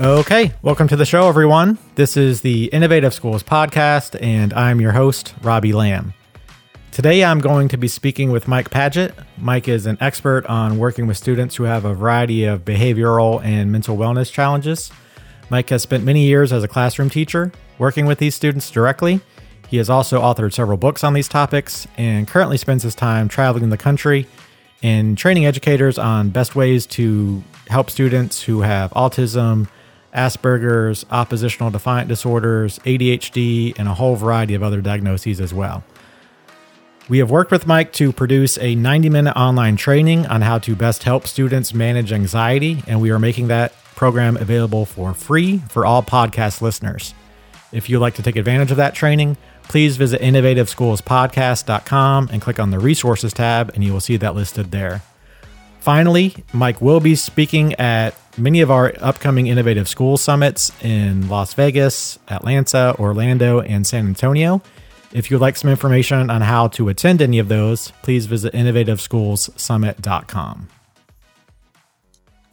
Okay, welcome to the show, everyone. This is the Innovative Schools podcast, and I'm your host, Robbie Lamb. Today, I'm going to be speaking with Mike Paget. Mike is an expert on working with students who have a variety of behavioral and mental wellness challenges. Mike has spent many years as a classroom teacher, working with these students directly. He has also authored several books on these topics and currently spends his time traveling the country and training educators on best ways to help students who have autism, Asperger's, oppositional defiant disorders, ADHD, and a whole variety of other diagnoses as well. We have worked with Mike to produce a 90 minute online training on how to best help students manage anxiety, and we are making that program available for free for all podcast listeners. If you'd like to take advantage of that training, please visit innovativeschoolspodcast.com and click on the resources tab, and you will see that listed there. Finally, Mike will be speaking at many of our upcoming Innovative School Summits in Las Vegas, Atlanta, Orlando, and San Antonio. If you'd like some information on how to attend any of those, please visit innovativeschoolssummit.com.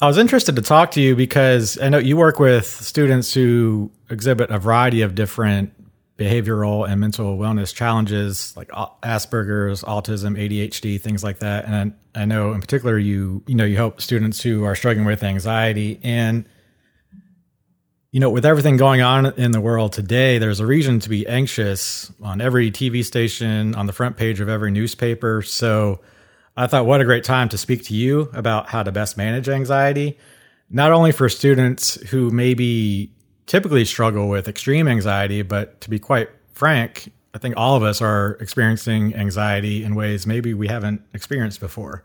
I was interested to talk to you because I know you work with students who exhibit a variety of different behavioral and mental wellness challenges like uh, Asperger's, autism, ADHD, things like that. And I know in particular you you know you help students who are struggling with anxiety and you know with everything going on in the world today there's a reason to be anxious on every TV station, on the front page of every newspaper. So I thought what a great time to speak to you about how to best manage anxiety not only for students who maybe typically struggle with extreme anxiety, but to be quite frank, I think all of us are experiencing anxiety in ways maybe we haven't experienced before.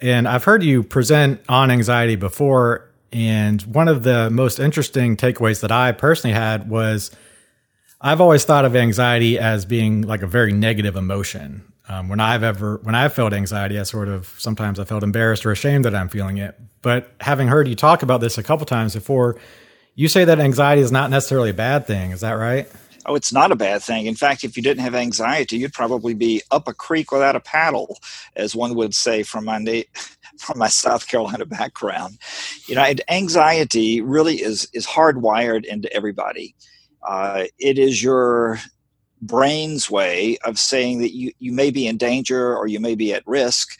And I've heard you present on anxiety before. And one of the most interesting takeaways that I personally had was I've always thought of anxiety as being like a very negative emotion. Um, when I've ever, when I've felt anxiety, I sort of sometimes I felt embarrassed or ashamed that I'm feeling it. But having heard you talk about this a couple times before, you say that anxiety is not necessarily a bad thing. Is that right? Oh, it's not a bad thing. In fact, if you didn't have anxiety, you'd probably be up a creek without a paddle, as one would say from my na- from my South Carolina background. You know, anxiety really is is hardwired into everybody. Uh, it is your brain's way of saying that you, you may be in danger or you may be at risk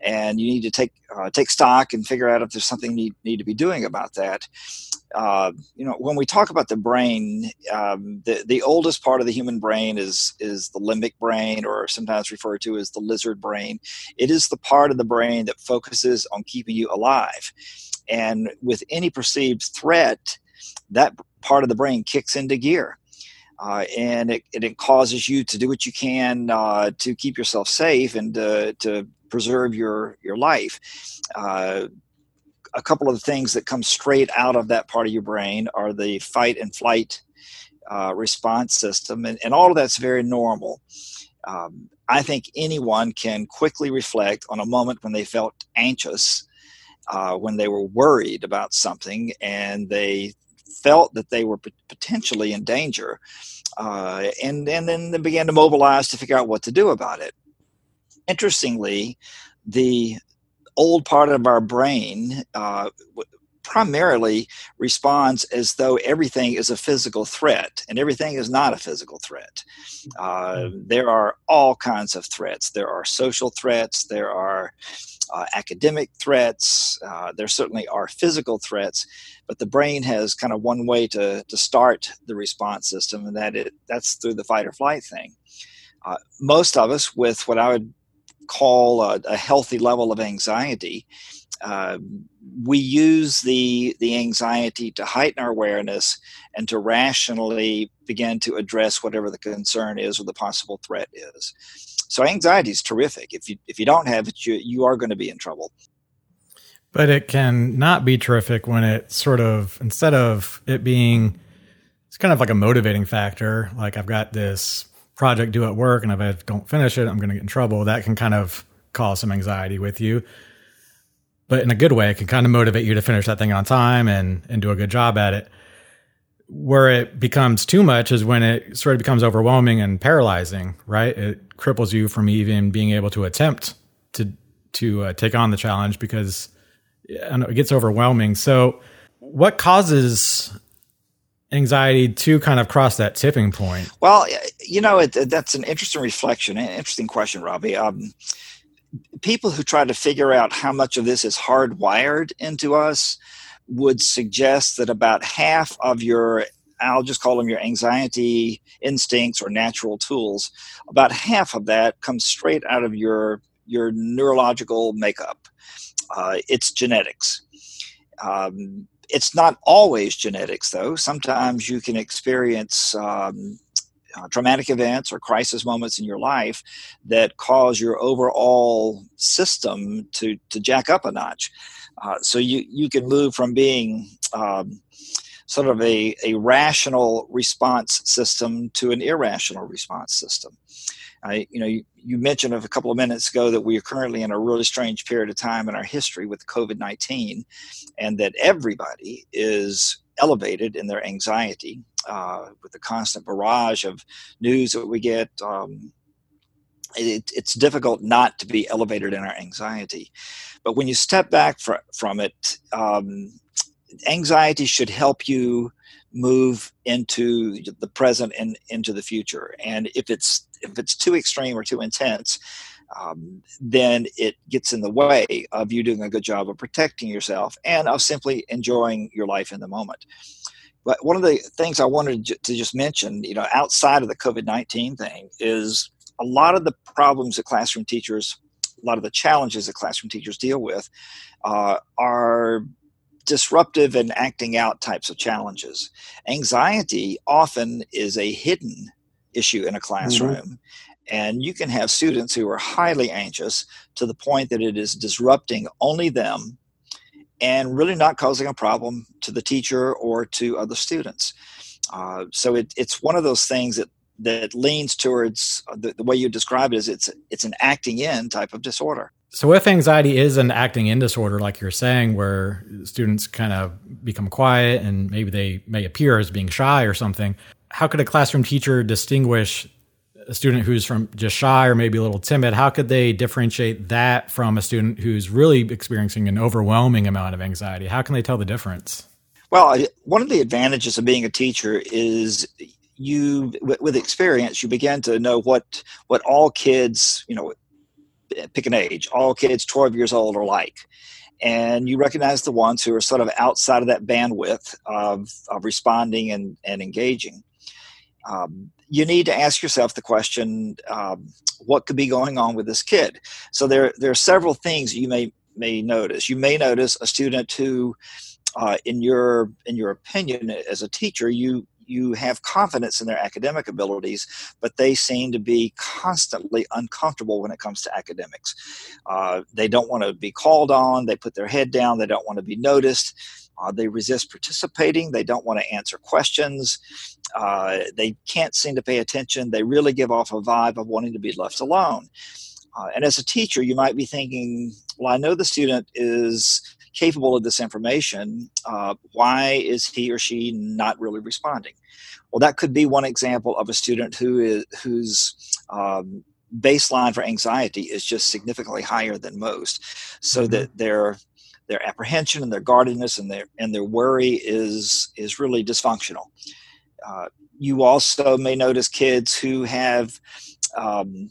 and you need to take uh, take stock and figure out if there's something you need, need to be doing about that uh, you know, when we talk about the brain, um, the the oldest part of the human brain is is the limbic brain, or sometimes referred to as the lizard brain. It is the part of the brain that focuses on keeping you alive, and with any perceived threat, that part of the brain kicks into gear. Uh, and it, it, causes you to do what you can uh, to keep yourself safe and uh, to preserve your your life. A couple of the things that come straight out of that part of your brain are the fight and flight uh, response system, and, and all of that's very normal. Um, I think anyone can quickly reflect on a moment when they felt anxious, uh, when they were worried about something, and they felt that they were potentially in danger, uh, and and then they began to mobilize to figure out what to do about it. Interestingly, the old part of our brain uh, primarily responds as though everything is a physical threat, and everything is not a physical threat. Uh, hmm. there are all kinds of threats. There are social threats. There are uh, academic threats. Uh, there certainly are physical threats, but the brain has kind of one way to, to start the response system, and that it that's through the fight or flight thing. Uh, most of us, with what I would call a, a healthy level of anxiety, uh, we use the the anxiety to heighten our awareness and to rationally begin to address whatever the concern is or the possible threat is. So anxiety is terrific. If you if you don't have it, you you are going to be in trouble. But it can not be terrific when it sort of instead of it being it's kind of like a motivating factor. Like I've got this project due at work and if I don't finish it, I'm going to get in trouble. That can kind of cause some anxiety with you. But in a good way, it can kind of motivate you to finish that thing on time and, and do a good job at it. Where it becomes too much is when it sort of becomes overwhelming and paralyzing, right? It cripples you from even being able to attempt to to uh, take on the challenge because it gets overwhelming. So, what causes anxiety to kind of cross that tipping point? Well, you know, it, that's an interesting reflection, an interesting question, Robbie. Um, people who try to figure out how much of this is hardwired into us would suggest that about half of your I'll just call them your anxiety instincts or natural tools. About half of that comes straight out of your your neurological makeup. Uh, it's genetics. Um, it's not always genetics, though. Sometimes you can experience um, uh, traumatic events or crisis moments in your life that cause your overall system to, to jack up a notch. Uh, so you, you can move from being um, sort of a, a rational response system to an irrational response system. I, you know, you, you, mentioned a couple of minutes ago that we are currently in a really strange period of time in our history with COVID 19, and that everybody is elevated in their anxiety uh, with the constant barrage of news that we get. Um, it, it's difficult not to be elevated in our anxiety. But when you step back fr- from it, um, anxiety should help you move into the present and into the future. And if it's if it's too extreme or too intense, um, then it gets in the way of you doing a good job of protecting yourself and of simply enjoying your life in the moment. But one of the things I wanted to just mention, you know, outside of the COVID 19 thing, is a lot of the problems that classroom teachers, a lot of the challenges that classroom teachers deal with uh, are disruptive and acting out types of challenges. Anxiety often is a hidden issue in a classroom. Mm-hmm. And you can have students who are highly anxious to the point that it is disrupting only them and really not causing a problem to the teacher or to other students. Uh, so it, it's one of those things that that leans towards uh, the, the way you describe it is it's it's an acting in type of disorder. So if anxiety is an acting in disorder, like you're saying, where students kind of become quiet and maybe they may appear as being shy or something, how could a classroom teacher distinguish a student who's from just shy or maybe a little timid? How could they differentiate that from a student who's really experiencing an overwhelming amount of anxiety? How can they tell the difference? Well, one of the advantages of being a teacher is you with experience you begin to know what what all kids you know pick an age all kids 12 years old are like and you recognize the ones who are sort of outside of that bandwidth of, of responding and, and engaging. Um, you need to ask yourself the question um, what could be going on with this kid? So there there are several things you may may notice. You may notice a student who uh, in your in your opinion as a teacher you you have confidence in their academic abilities, but they seem to be constantly uncomfortable when it comes to academics. Uh, they don't want to be called on, they put their head down, they don't want to be noticed. Uh, they resist participating. They don't want to answer questions. Uh, they can't seem to pay attention. They really give off a vibe of wanting to be left alone. Uh, and as a teacher, you might be thinking, well, I know the student is capable of this information, uh, why is he or she not really responding? Well, that could be one example of a student who is whose um, baseline for anxiety is just significantly higher than most, so mm-hmm. that their their apprehension and their guardedness and their and their worry is is really dysfunctional. Uh, you also may notice kids who have um,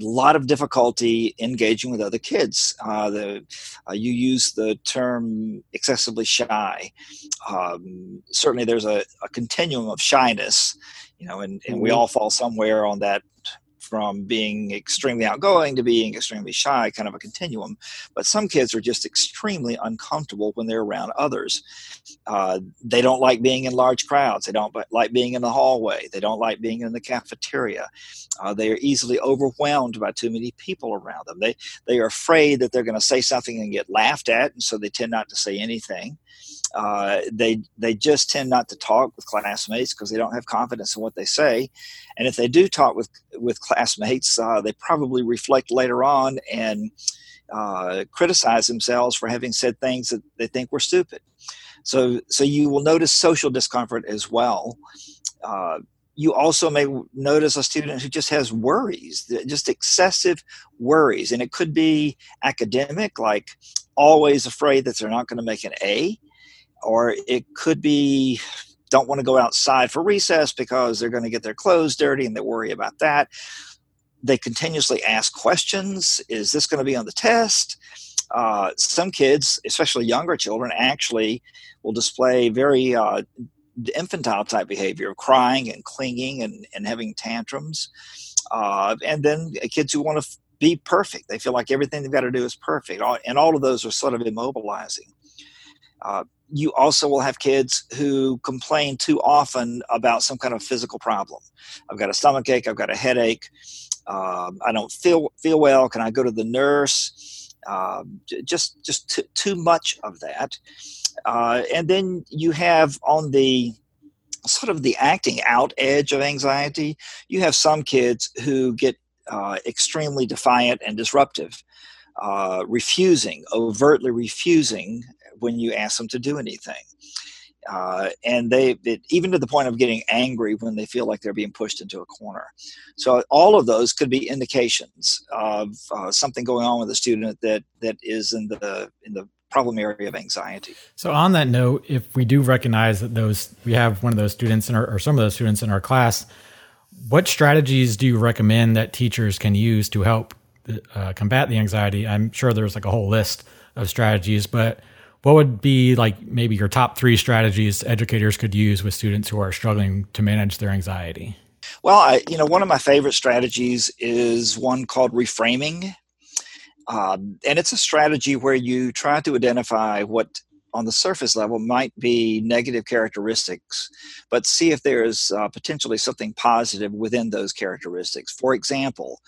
a lot of difficulty engaging with other kids. Uh, the, uh, you use the term excessively shy. Um, certainly, there's a, a, continuum of shyness, you know, and, and we mm-hmm. all fall somewhere on that from being extremely outgoing to being extremely shy, kind of a continuum. But some kids are just extremely uncomfortable when they're around others. Uh, they don't like being in large crowds. They don't like being in the hallway. They don't like being in the cafeteria. Uh, they are easily overwhelmed by too many people around them. They they are afraid that they're going to say something and get laughed at, and so they tend not to say anything. Uh, they they just tend not to talk with classmates because they don't have confidence in what they say, and if they do talk with with classmates, uh, they probably reflect later on and uh, criticize themselves for having said things that they think were stupid. So so you will notice social discomfort as well. Uh, you also may notice a student who just has worries, just excessive worries, and it could be academic, like always afraid that they're not going to make an A or it could be don't want to go outside for recess because they're going to get their clothes dirty and they worry about that. They continuously ask questions. Is this going to be on the test? Uh, some kids, especially younger children, actually will display very uh, infantile type behavior of crying and clinging and, and having tantrums. Uh, and then kids who want to f- be perfect, they feel like everything they've got to do is perfect. And all of those are sort of immobilizing. You also will have kids who complain too often about some kind of physical problem. I've got a stomach ache. I've got a headache. Um, I don't feel feel well. Can I go to the nurse? Uh, just just t- too much of that. Uh, and then you have on the sort of the acting out edge of anxiety, you have some kids who get uh, extremely defiant and disruptive, uh, refusing, overtly refusing when you ask them to do anything. Uh, and they it, even to the point of getting angry when they feel like they're being pushed into a corner. So all of those could be indications of uh, something going on with a student that that is in the in the problem area of anxiety. So, on that note, if we do recognize that those we have one of those students in our, or some of those students in our class, what strategies do you recommend that teachers can use to help uh, combat the anxiety? I'm sure there's like a whole list of strategies, but what would be like maybe your top three strategies educators could use with students who are struggling to manage their anxiety? Well, I, you know, one of my favorite strategies is one called reframing. Um, and it's a strategy where you try to identify what on the surface level might be negative characteristics, but see if there is uh, potentially something positive within those characteristics. For example,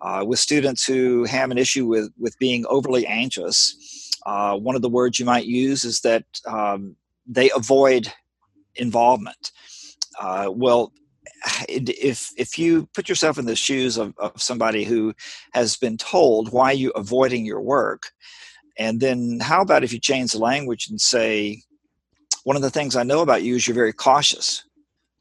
uh, with students who have an issue with, with being overly anxious, uh, one of the words you might use is that um, they avoid involvement. Uh, well, if if you put yourself in the shoes of, of somebody who has been told why are you avoiding your work and then how about if you change the language and say one of the things i know about you is you're very cautious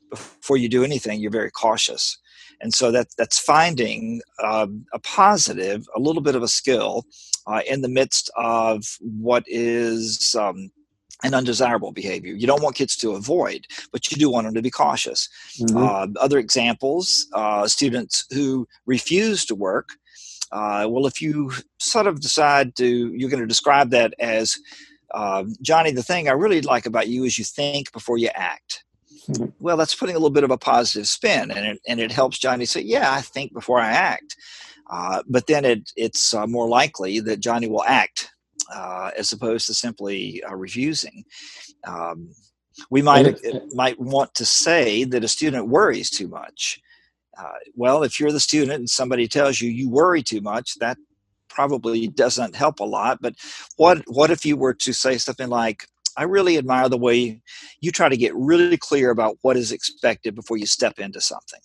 before you do anything you're very cautious and so that that's finding um, a positive a little bit of a skill uh, in the midst of what is um, an undesirable behavior. You don't want kids to avoid, but you do want them to be cautious. Mm-hmm. Uh, other examples uh, students who refuse to work. Uh, well, if you sort of decide to, you're going to describe that as um, Johnny, the thing I really like about you is you think before you act. Mm-hmm. Well, that's putting a little bit of a positive spin, and it, and it helps Johnny say, Yeah, I think before I act. Uh, but then it, it's uh, more likely that Johnny will act uh, as opposed to simply uh, refusing. Um, we might might want to say that a student worries too much. Uh, well, if you're the student and somebody tells you you worry too much, that probably doesn't help a lot. But what what if you were to say something like, "I really admire the way you try to get really clear about what is expected before you step into something."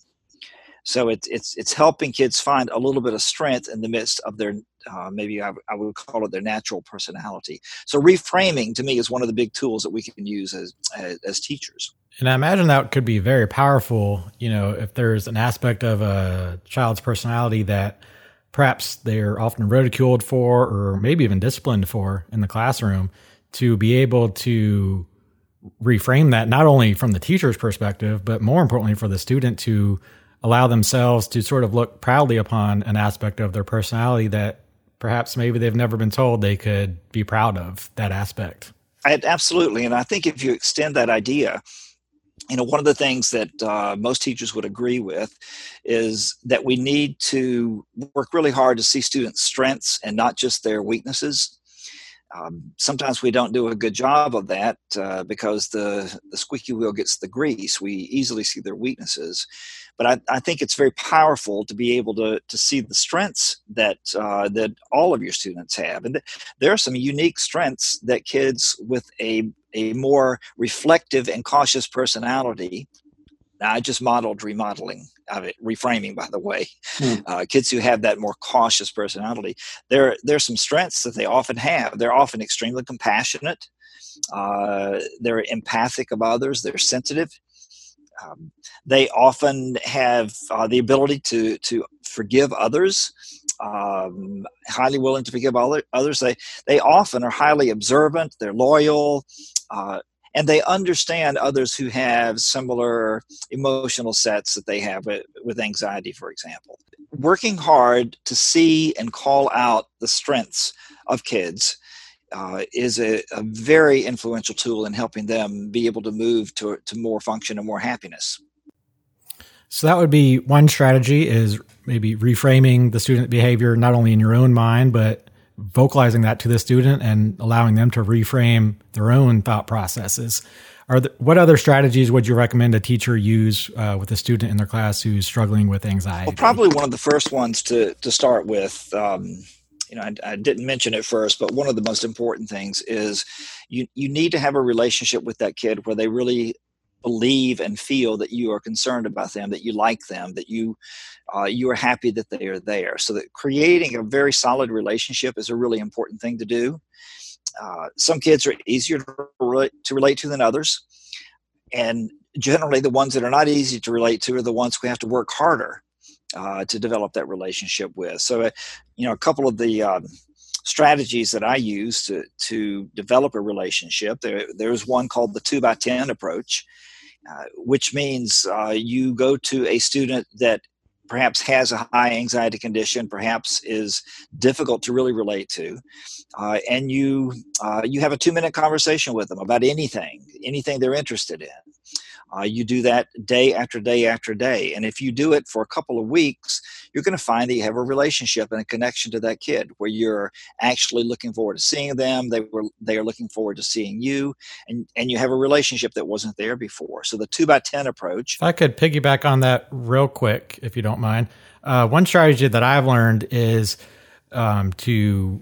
So it's it's it's helping kids find a little bit of strength in the midst of their uh, maybe I, I, would call it their natural personality. So reframing to me is one of the big tools that we can use as, as, as teachers. And I imagine that could be very powerful. You know, if there's an aspect of a child's personality that perhaps they're often ridiculed for, or maybe even disciplined for in the classroom, to be able to reframe that not only from the teacher's perspective, but more importantly for the student to allow themselves to sort of look proudly upon an aspect of their personality that perhaps maybe they've never been told they could be proud of that aspect. Absolutely. And I think if you extend that idea, you know, one of the things that uh, most teachers would agree with is that we need to work really hard to see students' strengths and not just their weaknesses. Um, sometimes we don't do a good job of that uh, because the, the squeaky wheel gets the grease. We easily see their weaknesses. But I, I think it's very powerful to be able to, to see the strengths that, uh, that all of your students have. And th- there are some unique strengths that kids with a, a more reflective and cautious personality I just modeled remodeling of it, reframing, by the way. Hmm. Uh, kids who have that more cautious personality, there there's some strengths that they often have. They're often extremely compassionate. Uh, they're empathic of others. They're sensitive. Um, they often have uh, the ability to to forgive others. Um, highly willing to forgive other, others. They they often are highly observant. They're loyal. Uh, and they understand others who have similar emotional sets that they have with, with anxiety, for example. Working hard to see and call out the strengths of kids uh, is a, a, very influential tool in helping them be able to move to, to more function and more happiness. So that would be one strategy is maybe reframing the student behavior not only in your own mind but vocalizing that to the student and allowing them to reframe their own thought processes. Are there, what other strategies would you recommend a teacher use uh, with a student in their class who's struggling with anxiety? Well, probably one of the first ones to to start with. Um, you know, I, I, didn't mention it first, but one of the most important things is you you need to have a relationship with that kid where they really believe and feel that you are concerned about them, that you like them, that you uh, you are happy that they are there. So that creating a very solid relationship is a really important thing to do. Uh, some kids are easier to relate, to relate to than others, and generally the ones that are not easy to relate to are the ones we have to work harder uh, to develop that relationship with. So, uh, you know, a couple of the um, strategies that I use to, to develop a relationship. There, there's one called the two by 10 approach, uh, which means uh, you go to a student that perhaps has a high anxiety condition, perhaps is difficult to really relate to, uh, and you uh, you have a two minute conversation with them about anything, anything they're interested in. Uh, you do that day after day after day. And if you do it for a couple of weeks, you're going to find that you have a relationship and a connection to that kid where you're actually looking forward to seeing them. They were they are looking forward to seeing you and, and you have a relationship that wasn't there before. So the two by ten approach. If I could piggyback on that real quick, if you don't mind. Uh, one strategy that I've learned is um, to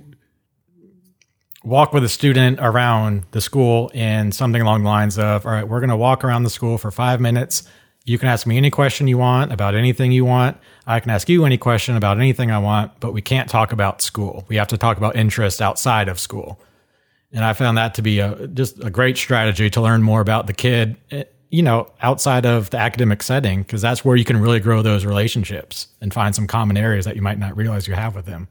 walk with a student around the school in something along the lines of, all right, we're going to walk around the school for five minutes. You can ask me any question you want about anything you want. I can ask you any question about anything I want, but we can't talk about school. We have to talk about interest outside of school. And I found that to be a just a great strategy to learn more about the kid, eh, you know, outside of the academic setting, because that's where you can really grow those relationships and find some common areas that you might not realize you have with them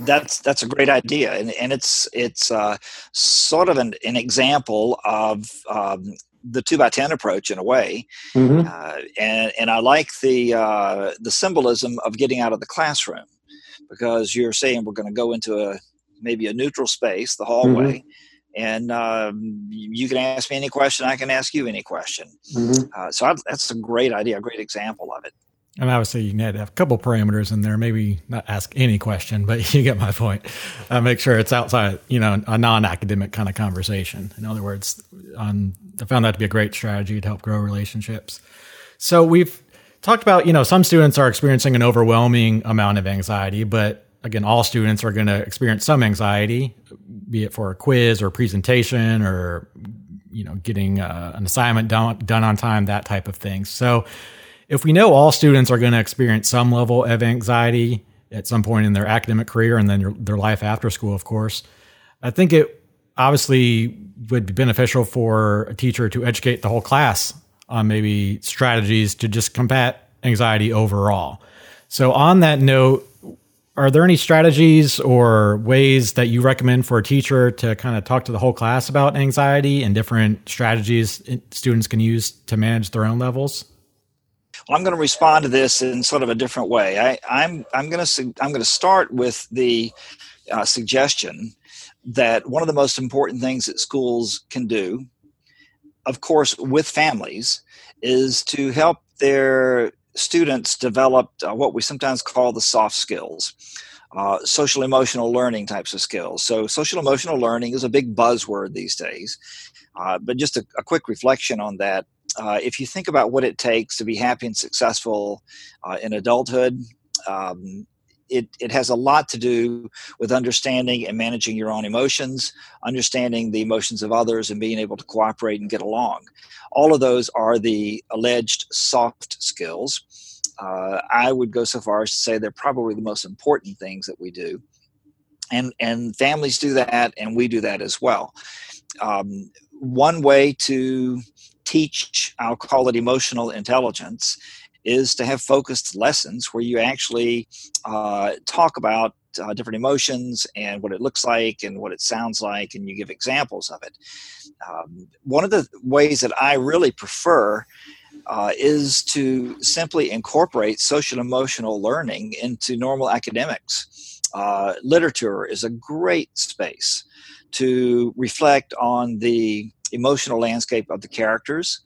that's that's a great idea, and and it's it's uh, sort of an, an example of um, the two by ten approach in a way, mm-hmm. uh, and and I like the uh, the symbolism of getting out of the classroom because you're saying we're going to go into a maybe a neutral space, the hallway. Mm-hmm. And um, you can ask me any question. I can ask you any question. Mm-hmm. Uh, so I, that's a great idea, a great example of it. And obviously, you need to have a couple parameters in there. Maybe not ask any question, but you get my point. Uh, make sure it's outside, you know, a non-academic kind of conversation. In other words, on, I found that to be a great strategy to help grow relationships. So we've talked about, you know, some students are experiencing an overwhelming amount of anxiety, but again, all students are going to experience some anxiety, be it for a quiz or presentation or, you know, getting uh, an assignment done, done on time, that type of thing. So if we know all students are going to experience some level of anxiety at some point in their academic career and then your, their life after school, of course, I think it obviously would be beneficial for a teacher to educate the whole class on maybe strategies to just combat anxiety overall. So, on that note, are there any strategies or ways that you recommend for a teacher to kind of talk to the whole class about anxiety and different strategies students can use to manage their own levels? Well, I'm going to respond to this in sort of a different way. I, am I'm, I'm going to I'm going to start with the uh, suggestion that one of the most important things that schools can do, of course, with families, is to help their students develop uh, what we sometimes call the soft skills. Uh, social emotional learning types of skills. So, social emotional learning is a big buzzword these days. Uh, but just a, a, quick reflection on that uh, if you think about what it takes to be happy and successful uh, in adulthood, um, it, it has a lot to do with understanding and managing your own emotions, understanding the emotions of others, and being able to cooperate and get along. All of those are the alleged soft skills. Uh, I would go so far as to say they're probably the most important things that we do. And, and families do that, and we do that as well. Um, one way to teach, I'll call it emotional intelligence, is to have focused lessons where you actually uh, talk about uh, different emotions and what it looks like and what it sounds like, and you give examples of it. Um, one of the ways that I really prefer uh, is to simply incorporate social emotional learning into normal academics. Uh, literature is a great space to reflect on the emotional landscape of the characters,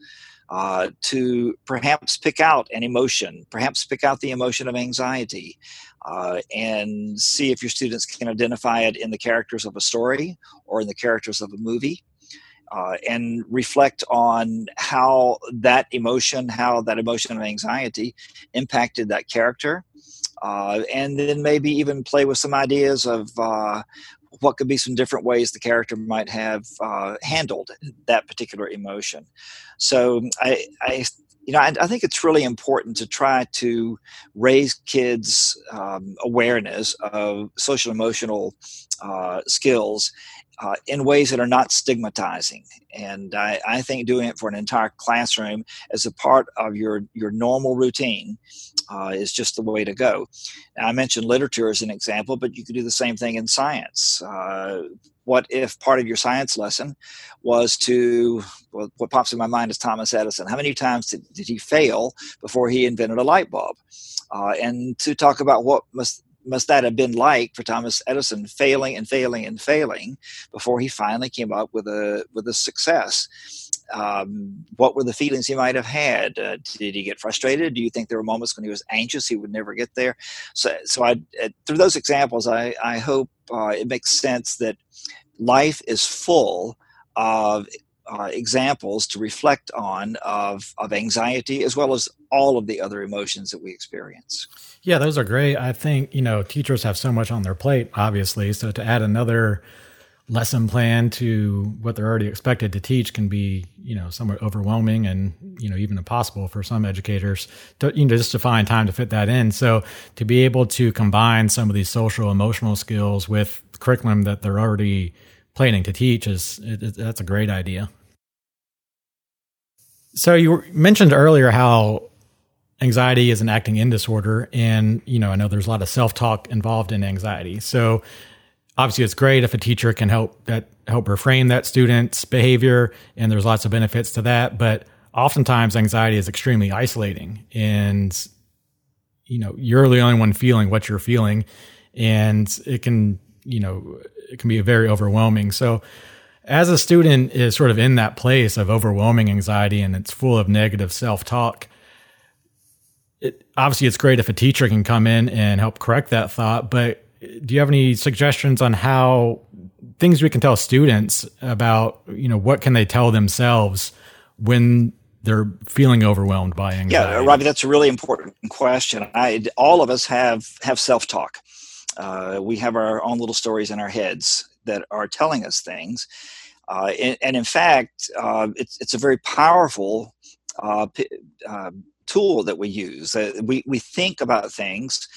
uh, to perhaps pick out an emotion, perhaps pick out the emotion of anxiety, uh, and see if your students can identify it in the characters of a story or in the characters of a movie. Uh, and reflect on how that emotion, how that emotion of anxiety impacted that character. Uh, and then maybe even play with some ideas of uh, what could be some different ways the character might have uh, handled that particular emotion. So I, I you know, I, I, think it's really important to try to raise kids' um, awareness of social emotional uh, skills uh, in ways that are not stigmatizing. And I, I, think doing it for an entire classroom as a part of your, your normal routine uh, is just the way to go. Now, I mentioned literature as an example, but you could do the same thing in science. Uh, what if part of your science lesson was to well, what pops in my mind is thomas edison how many times did, did he fail before he invented a light bulb uh, and to talk about what must must that have been like for Thomas Edison failing and failing and failing before he finally came up with a with a success? Um, what were the feelings he might have had? Uh, did he get frustrated? Do you think there were moments when he was anxious he would never get there? So, so I uh, through those examples, I I hope uh, it makes sense that life is full of uh, examples to reflect on of, of anxiety as well as all of the other emotions that we experience. Yeah, those are great. I think, you know, teachers have so much on their plate, obviously. So to add another lesson plan to what they're already expected to teach can be, you know, somewhat overwhelming and, you know, even impossible for some educators to, you know, just to find time to fit that in. So to be able to combine some of these social emotional skills with curriculum that they're already planning to teach is it, it, that's a great idea. So you mentioned earlier how anxiety is an acting in disorder, and you know I know there's a lot of self talk involved in anxiety. So obviously, it's great if a teacher can help that help reframe that student's behavior, and there's lots of benefits to that. But oftentimes, anxiety is extremely isolating, and you know you're the only one feeling what you're feeling, and it can you know it can be very overwhelming. So as a student is sort of in that place of overwhelming anxiety and it's full of negative self-talk it, obviously it's great if a teacher can come in and help correct that thought but do you have any suggestions on how things we can tell students about you know what can they tell themselves when they're feeling overwhelmed by anxiety? Yeah robbie that's a really important question. I, all of us have have self-talk. Uh, we have our own little stories in our heads that are telling us things. Uh, and, and, in fact, uh, it's, it's a very powerful uh, p- uh, tool that we use. we, we think about things,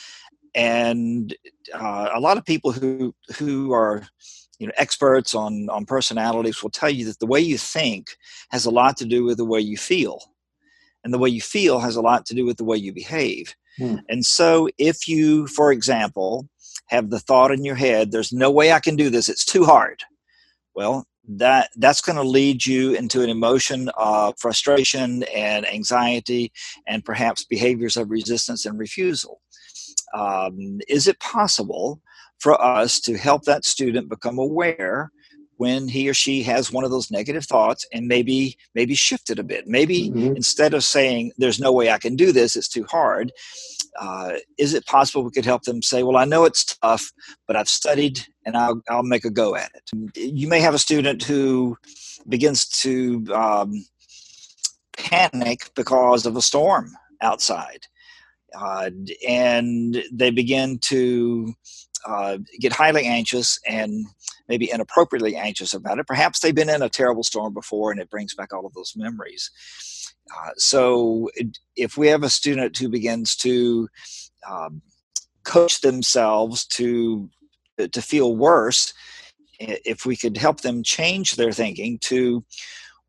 and uh, a lot of people who, who are you know, experts on, on personalities will tell you that the way you think has a lot to do with the way you feel. And the way you feel has a lot to do with the way you behave. Hmm. And so, if you, for example, have the thought in your head, there's no way I can do this, it's too hard. Well, that that's going to lead you into an emotion of frustration and anxiety and perhaps behaviors of resistance and refusal. Um, is it possible for us to help that student become aware when he or she has one of those negative thoughts and maybe maybe shift it a bit. Maybe mm-hmm. instead of saying there's no way i can do this it's too hard uh, is it possible we could help them say well i know it's tough but i've studied and i'll, I'll make a go at it. You may have a student who begins to um, panic because of a storm outside uh, and they begin to uh, get highly anxious and maybe inappropriately anxious about it. Perhaps they've been in a terrible storm before and it brings back all of those memories. Uh, so, if we have a student who begins to um, coach themselves to to feel worse, if we could help them change their thinking to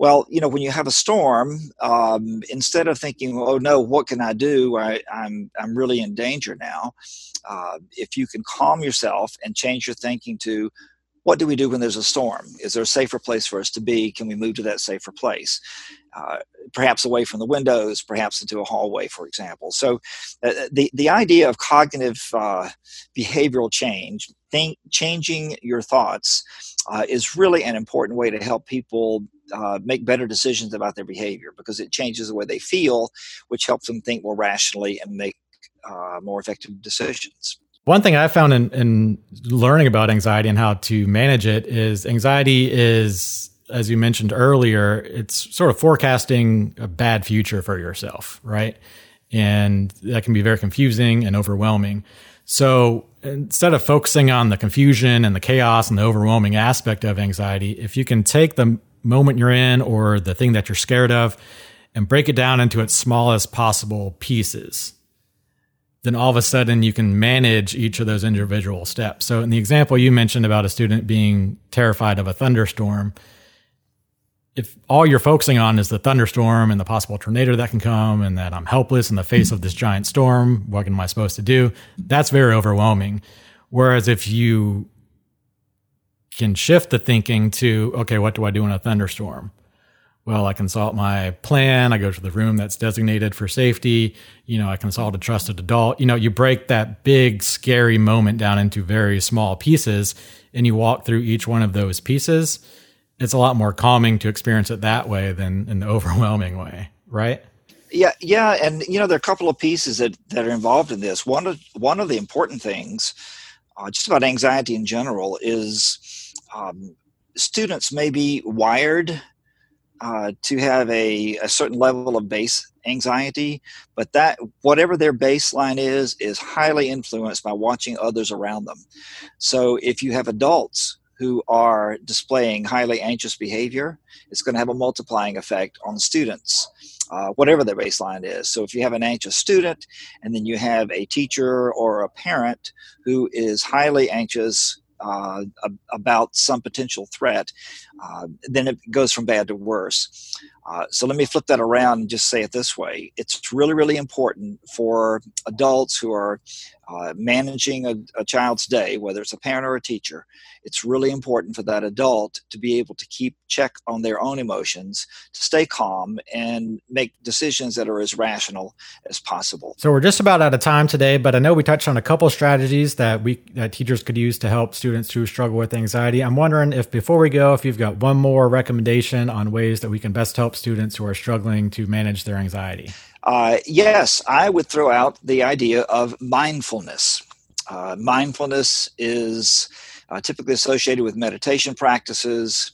Well, you know, when you have a storm, um, instead of thinking, "Oh no, what can I do? I, am I'm, I'm really in danger now," uh, if you can calm yourself and change your thinking to, "What do we do when there's a storm? Is there a safer place for us to be? Can we move to that safer place?" Uh, perhaps away from the windows, perhaps into a hallway, for example. So, uh, the the idea of cognitive uh, behavioral change, think, changing your thoughts, uh, is really an important way to help people uh, make better decisions about their behavior because it changes the way they feel, which helps them think more rationally and make uh, more effective decisions. One thing I found in, in learning about anxiety and how to manage it is anxiety is, as you mentioned earlier, it's sort of forecasting a bad future for yourself, right? And that can be very confusing and overwhelming. So instead of focusing on the confusion and the chaos and the overwhelming aspect of anxiety, if you can take the moment you're in or the thing that you're scared of and break it down into its smallest possible pieces, then all of a sudden you can manage each of those individual steps. So, in the example you mentioned about a student being terrified of a thunderstorm, if all you're focusing on is the thunderstorm and the possible tornado that can come and that I'm helpless in the face of this giant storm, what am I supposed to do? That's very overwhelming. Whereas if you can shift the thinking to, okay, what do I do in a thunderstorm? Well, I consult my plan. I go to the room that's designated for safety. You know, I consult a trusted adult. You know, you break that big, scary moment down into very small pieces and you walk through each one of those pieces. It's a lot more calming to experience it that way than in the overwhelming way, right? Yeah, yeah, and you know there are a couple of pieces that, that are involved in this. One of one of the important things, uh, just about anxiety in general, is um, students may be wired uh, to have a, a certain level of base anxiety, but that whatever their baseline is is highly influenced by watching others around them. So if you have adults who are displaying highly anxious behavior, it's going to have a multiplying effect on students. Uh, whatever their baseline is. So, if you have an anxious student and then you have a teacher or a parent who is highly anxious uh, about some potential threat, uh, then it goes from bad to worse. Uh, so let me flip that around and just say it this way it's really, really important for adults who are uh, managing a, a, child's day, whether it's a parent or a teacher, it's really important for that adult to be able to keep check on their own emotions, to stay calm, and make decisions that are as rational as possible. So we're just about out of time today, but I know we touched on a couple strategies that we that teachers could use to help students who struggle with anxiety. I'm wondering if before we go, if you've got one more recommendation on ways that we can best help students who are struggling to manage their anxiety. Uh, yes, I would throw out the idea of mindfulness. Uh, mindfulness is uh, typically associated with meditation practices.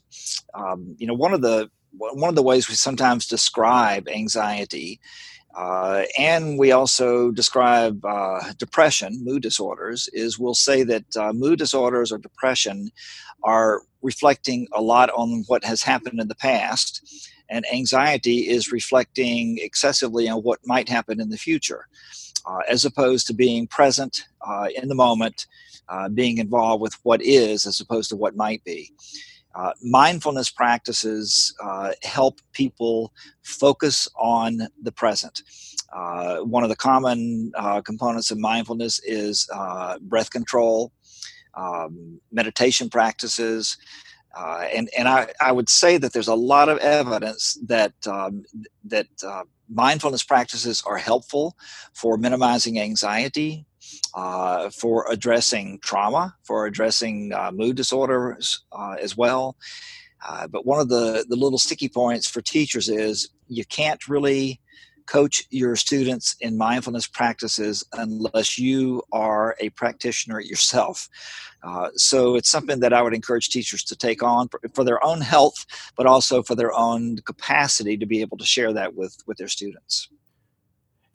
Um, you know, one of the one of the ways we sometimes describe anxiety, uh, and we also describe uh, depression, mood disorders, is we'll say that uh, mood disorders or depression are reflecting a lot on what has happened in the past and anxiety is reflecting excessively on what might happen in the future, uh, as opposed to being present uh, in the moment, uh, being involved with what is as opposed to what might be. Uh, mindfulness practices uh, help people focus on the present. Uh, one of the common components of mindfulness is breath control, um, meditation practices, uh, and and I, I would say that there's a lot of evidence that um, that uh, mindfulness practices are helpful for minimizing anxiety, uh, for addressing trauma, for addressing uh, mood disorders uh, as well. Uh, but one of the, the little sticky points for teachers is you can't really coach your students in mindfulness practices unless you are a practitioner yourself. Uh, so it's something that I would encourage teachers to take on for, for, their own health, but also for their own capacity to be able to share that with with their students.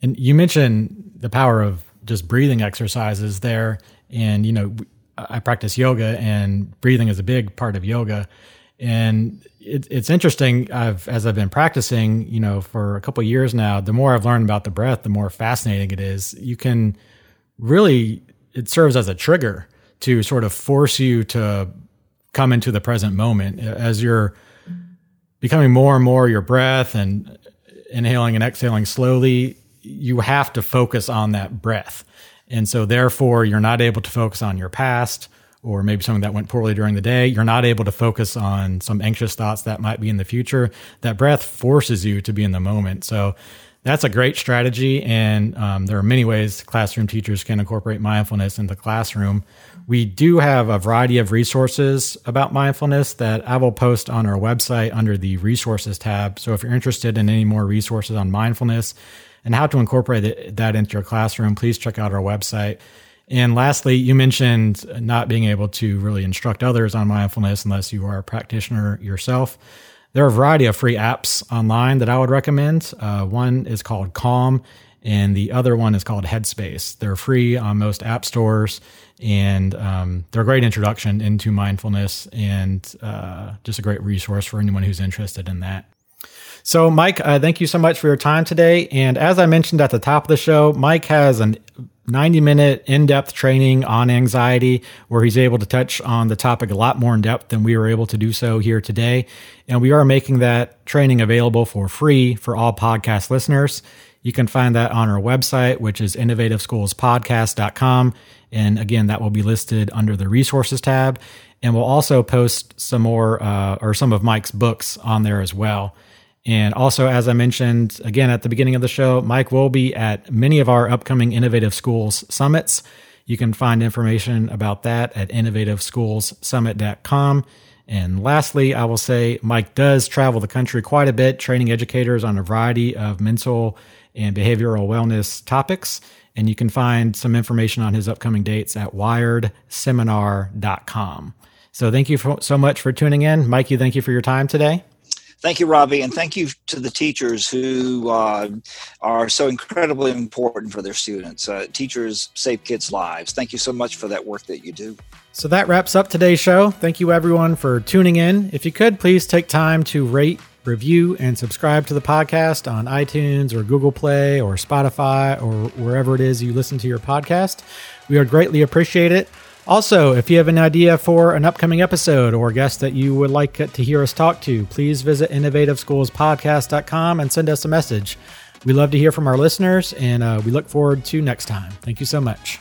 And you mentioned the power of just breathing exercises there, and you know I practice yoga, and breathing is a big part of yoga. And it, it's interesting. I've as I've been practicing, you know, for a couple years now. The more I've learned about the breath, the more fascinating it is. You can really it serves as a trigger to sort of force you to come into the present moment as you're becoming more and more your breath and inhaling and exhaling slowly, you have to focus on that breath. And so, therefore, you're not able to focus on your past or maybe something that went poorly during the day. You're not able to focus on some anxious thoughts that might be in the future. That breath forces you to be in the moment. So, that's a great strategy. And um, there are many ways classroom teachers can incorporate mindfulness in the classroom. We do have a variety of resources about mindfulness that I will post on our website under the resources tab. So if you're interested in any more resources on mindfulness and how to incorporate that into your classroom, please check out our website. And lastly, you mentioned not being able to really instruct others on mindfulness unless you are a practitioner yourself. There are a variety of free apps online that I would recommend. Uh, one is called Calm, and the other one is called Headspace. They're free on most app stores, and um, they're a great introduction into mindfulness and uh, just a great resource for anyone who's interested in that. So, Mike, uh, thank you so much for your time today. And as I mentioned at the top of the show, Mike has an 90 minute in depth training on anxiety where he's able to touch on the topic a lot more in depth than we were able to do so here today. And we are making that training available for free for all podcast listeners. You can find that on our website, which is innovativeschoolspodcast.com. And again, that will be listed under the resources tab. And we'll also post some more uh, or some of Mike's books on there as well. And also, as I mentioned again at the beginning of the show, Mike will be at many of our upcoming Innovative Schools summits. You can find information about that at innovativeschoolssummit.com. And lastly, I will say Mike does travel the country quite a bit, training educators on a variety of mental and behavioral wellness topics. And you can find some information on his upcoming dates at wiredseminar.com. So thank you so much for tuning in. Mikey, thank you for your time today. Thank you, Robbie, and thank you to the teachers who uh, are so incredibly important for their students. Uh, teachers save kids' lives. Thank you so much for that work that you do. So that wraps up today's show. Thank you, everyone, for tuning in. If you could, please take time to rate, review, and subscribe to the podcast on iTunes or Google Play or Spotify or wherever it is you listen to your podcast. We would greatly appreciate it. Also, if you have an idea for an upcoming episode or guest that you would like to hear us talk to, please visit innovativeschoolspodcast.com and send us a message. We love to hear from our listeners, and uh, we look forward to next time. Thank you so much.